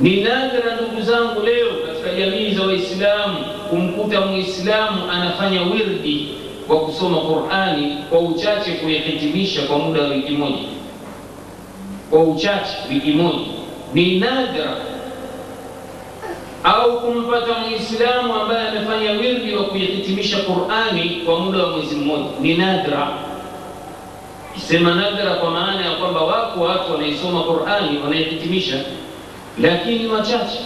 Ni nadra ndugu zangu, leo katika jamii za Waislamu kumkuta Muislamu anafanya wirdi kwa kusoma Qur'ani kwa uchache kuihitimisha kwa muda wa wiki moja, kwa uchache wiki moja, ni nadra. Au kumpata Muislamu ambaye amefanya wirdi wa kuihitimisha Qur'ani kwa muda wa mwezi mmoja, ni nadra. Kisema nadra kwa maana ya kwamba wako watu wanaisoma Qur'ani wanaihitimisha lakini wachache.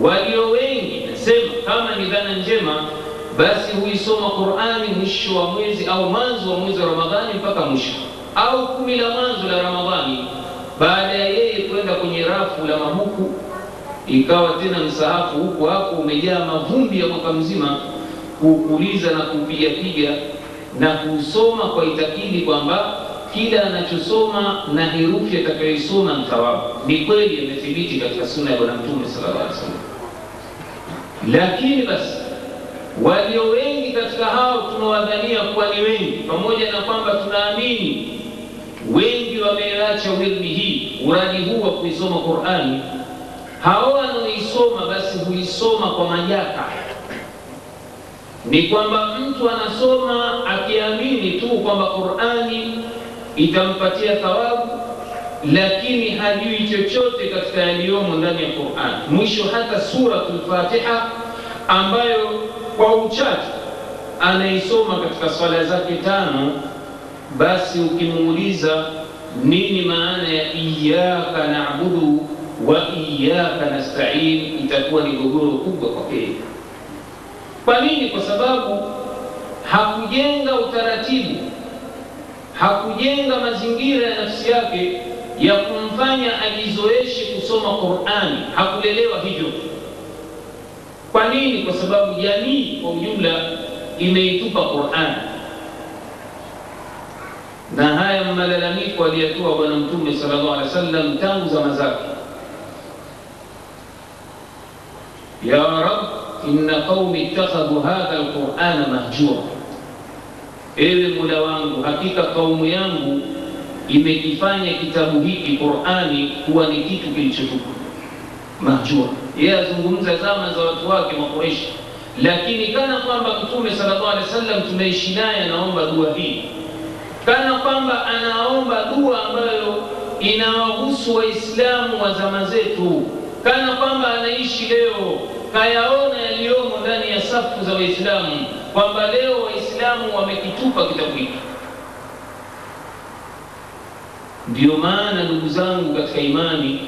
Walio wengi nasema kama ni dhana njema, basi huisoma Qur'ani mwisho wa mwezi au mwanzo wa mwezi wa Ramadhani mpaka mwisho au kumi la mwanzo la Ramadhani, baada ya yeye kwenda kwenye rafu la mabuku, ikawa tena msahafu huku hapo umejaa mavumbi ya mwaka mzima, kuukuliza na kuupigapiga na kuusoma kwa itakidi kwamba kila anachosoma na herufi atakayoisoma ni thawabu. Ni kweli imethibiti katika sunna ya Bwana Mtume sallallahu alaihi wasallam, lakini basi walio wengi katika hao tunawadhania kuwa ni wengi, pamoja na kwamba tunaamini wengi wameacha wirdi hii, uradi huu wa kuisoma Qur'ani. Hao wanaoisoma basi huisoma kwa majaka ni kwamba mtu anasoma akiamini tu kwamba Qur'ani itampatia thawabu, lakini hajui chochote katika yaliyomo ndani ya Qur'an. Mwisho hata suratul Fatiha ambayo kwa uchache anaisoma katika swala zake tano, basi ukimuuliza nini maana ya iyyaka na'budu wa iyyaka nasta'in, itakuwa ni gogoro kubwa kwake. Kwa nini? Kwa sababu hakujenga utaratibu, hakujenga mazingira ya nafsi yake ya kumfanya ajizoeshe kusoma Qur'ani, hakulelewa hivyo. Kwa nini? Kwa sababu jamii kwa ujumla imeitupa Qur'ani, na haya malalamiko aliyatoa Bwana Mtume sallallahu alaihi wasallam tangu zama zake, ya Rab inna qaumi ittakhadhu hadha alqur'ana mahjura, ewe Mola wangu, hakika kaumu yangu imekifanya kitabu hiki Qur'ani kuwa ni kitu kilichotupwa mahjura. Yeye azungumza zama za watu wake Makureishi, lakini kana kwamba Mtume sallallahu alaihi wasallam tunaishi naye anaomba dua hii, kana kwamba anaomba dua ambayo inawahusu Waislamu wa zama zetu, kana kwamba anaishi leo kayaona yaliyomo ndani ya safu za Waislamu kwamba leo Waislamu wamekitupa kitabu hiki. Ndiyo maana ndugu zangu katika imani,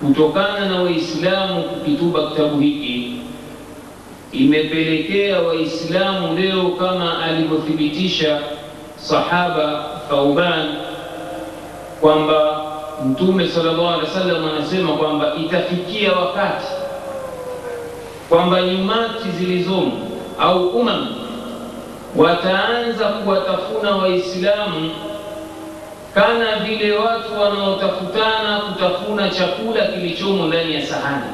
kutokana na Waislamu kukitupa kitabu hiki, imepelekea Waislamu leo kama alivyothibitisha sahaba Thauban kwamba Mtume sallallahu alaihi wasallam anasema kwamba itafikia wakati kwamba nyumati zilizomo au umam wataanza kuwatafuna Waislamu kana vile watu wanaotafutana kutafuna chakula kilichomo ndani ya sahani.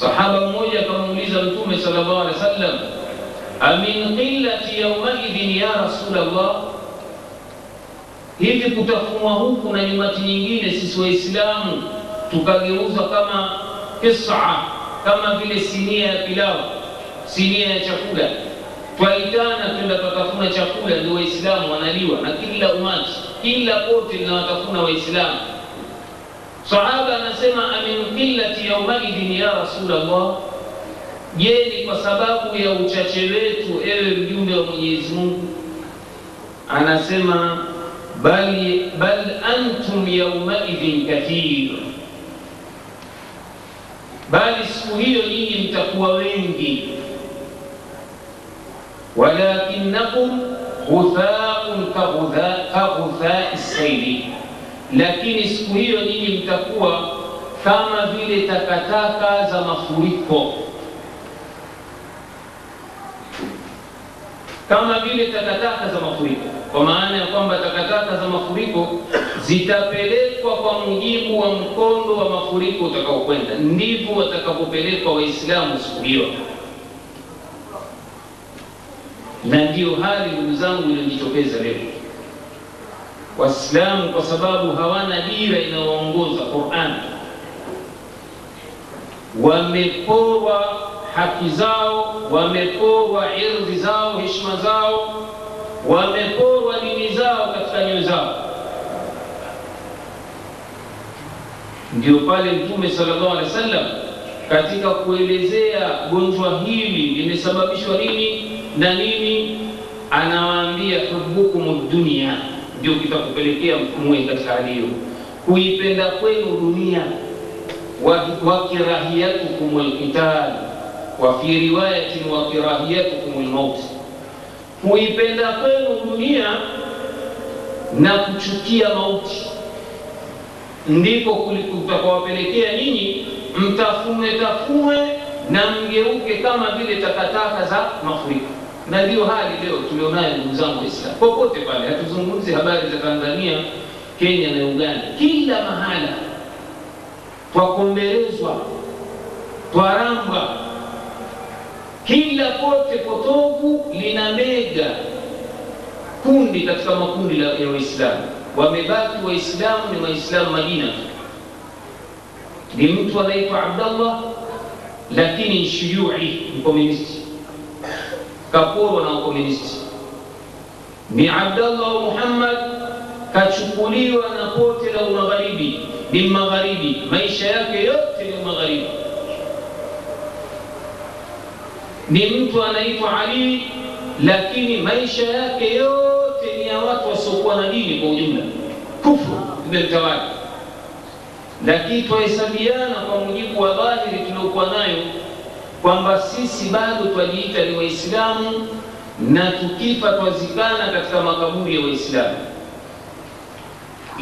Sahaba mmoja akamuuliza Mtume sallallahu alaihi wasallam, amin qillati yaumaidhin ya Rasulullah, hivi kutafunwa huku na nyumati nyingine sisi Waislamu tukageuzwa kama kisa kama vile sinia ya pilau, sinia ya chakula, twaitana tukatafuna chakula, ndio Waislamu wanaliwa na kila umati, kila pote linawatafuna Waislamu. Sahaba anasema amin qillati yaumaidhin ya Rasulullah, je, ni kwa sababu ya uchache wetu, ewe mjumbe wa Mwenyezi Mungu? Anasema bal, bal antum yaumaidhin kathir bali siku hiyo nyinyi mtakuwa wengi, walakinakum ghuthaun kaghuthai saili, lakini siku hiyo nyinyi mtakuwa kama vile takataka za mafuriko, kama vile takataka za mafuriko, kwa maana ya kwamba takataka za mafuriko zitapelekwa kwa mujibu wa mkondo wa mafuriko utakaokwenda, ndivyo watakapopelekwa Waislamu siku hiyo. Na ndiyo hali ndugu zangu inajitokeza leo. Waislamu kwa sababu hawana dira inayoongoza Qur'an, wameporwa haki zao, wameporwa irdhi zao, heshima zao, wameporwa dini zao katika nyoyo zao. Ndio pale Mtume sallallahu alaihi wasallam katika kuelezea gonjwa hili limesababishwa nini na nini, anawaambia hubukum dunia, ndio kitakupelekea muwe katika hali kuipenda kwenu dunia, wa kirahiyatukum alqital, wa fi riwayatin wa kirahiyatukum almaut, kuipenda kwenu dunia na kuchukia mauti ndiko kutakawapelekea nyinyi mtafune tafune na mgeuke kama vile takataka za mafuriko. Na ndiyo hali leo tulionayo, ndugu zangu Waislamu, popote pale. Hatuzungumzi habari za Tanzania, Kenya na Uganda, kila mahala twakombelezwa, twaramba, kila pote potovu lina mega kundi katika makundi ya Waislamu wamebaki Waislamu ni Waislamu Madina, ni mtu anaitwa Abdallah lakini shuyui, mkomunisti, kaporwa na ukomunisti. Ni Abdallah wa Muhammad kachukuliwa na pote la umagharibi, ni magharibi, maisha yake yote ni magharibi. Ni mtu anaitwa Ali lakini maisha yake yote ya watu wasiokuwa na dini kwa ujumla, kufru imemtawala. Lakini twahesabiana kwa mujibu wa dhahiri tuliokuwa nayo kwamba sisi bado twajiita ni Waislamu na tukifa twazikana katika makaburi ya Waislamu,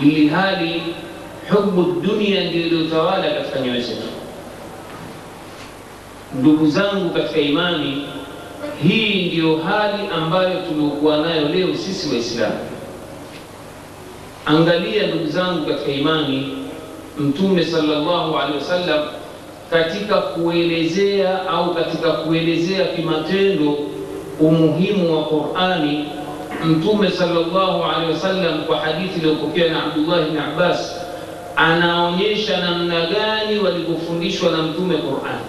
ili hali hubu dunia ndio iliyotawala katika nyoyo zetu. Ndugu zangu katika imani, hii ndiyo hali ambayo tuliokuwa nayo leo sisi Waislamu. Angalia ndugu zangu katika imani, Mtume sallallahu alaihi wasallam katika kuelezea au katika kuelezea kimatendo umuhimu wa Qur'ani, Mtume sallallahu alaihi wasallam kwa hadithi iliyopokewa na Abdullah ibn Abbas anaonyesha namna gani walivyofundishwa na Mtume Qur'ani.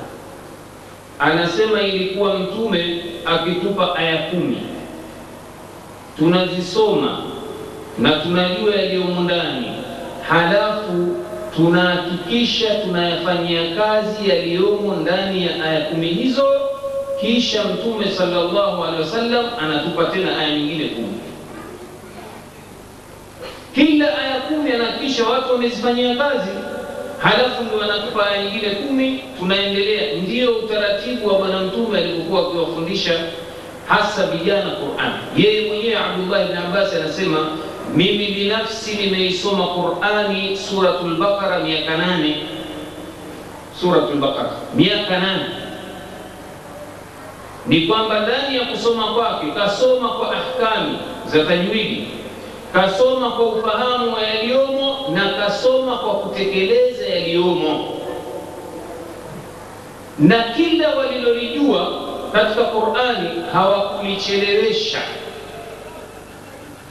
Anasema ilikuwa Mtume akitupa aya kumi tunazisoma na tunajua yaliyomo ndani, halafu tunahakikisha tunayafanyia kazi yaliyomo ndani ya aya kumi hizo. Kisha Mtume sallallahu alaihi wasallam anatupa tena aya nyingine kumi. Kila aya kumi anahakikisha watu wamezifanyia kazi, halafu ndio anatupa nyingine kumi, tunaendelea. Ndiyo utaratibu wa Bwana Mtume alipokuwa akiwafundisha hasa vijana Qur'an. Yeye mwenyewe Abdullah ibn Abbas anasema mimi binafsi nimeisoma Qur'ani suratul Baqara miaka nane, suratul miaka nane. Ni kwamba ndani ya kusoma kwake kasoma kwa ahkami za tajwidi, kasoma kwa ufahamu wa yaliyomo na kasoma kwa kutekeleza yaliyomo, na kila walilolijua katika Qur'ani hawakulichelewesha.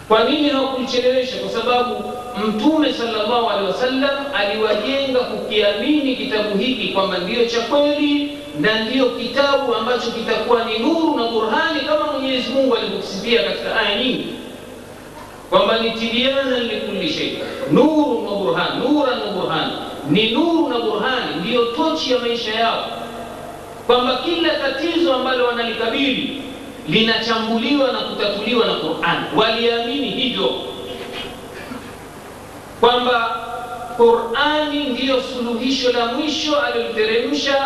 Kwa nini hawakulichelewesha? Kwa sababu Mtume sallallahu alaihi wasallam aliwajenga kukiamini kitabu hiki kwamba ndiyo cha kweli na ndiyo kitabu ambacho kitakuwa ni nuru na burhani, kama Mwenyezi Mungu alivyosifia katika aya nyingi kwamba ni tibyana nuru na burhan, nuran na burhan, ni nuru na burhani, ndiyo tochi ya maisha yao kwamba kila tatizo ambalo wanalikabili linachambuliwa na kutatuliwa na Qur'an. Waliamini hivyo kwamba Qur'ani ndiyo suluhisho la mwisho aliliteremsha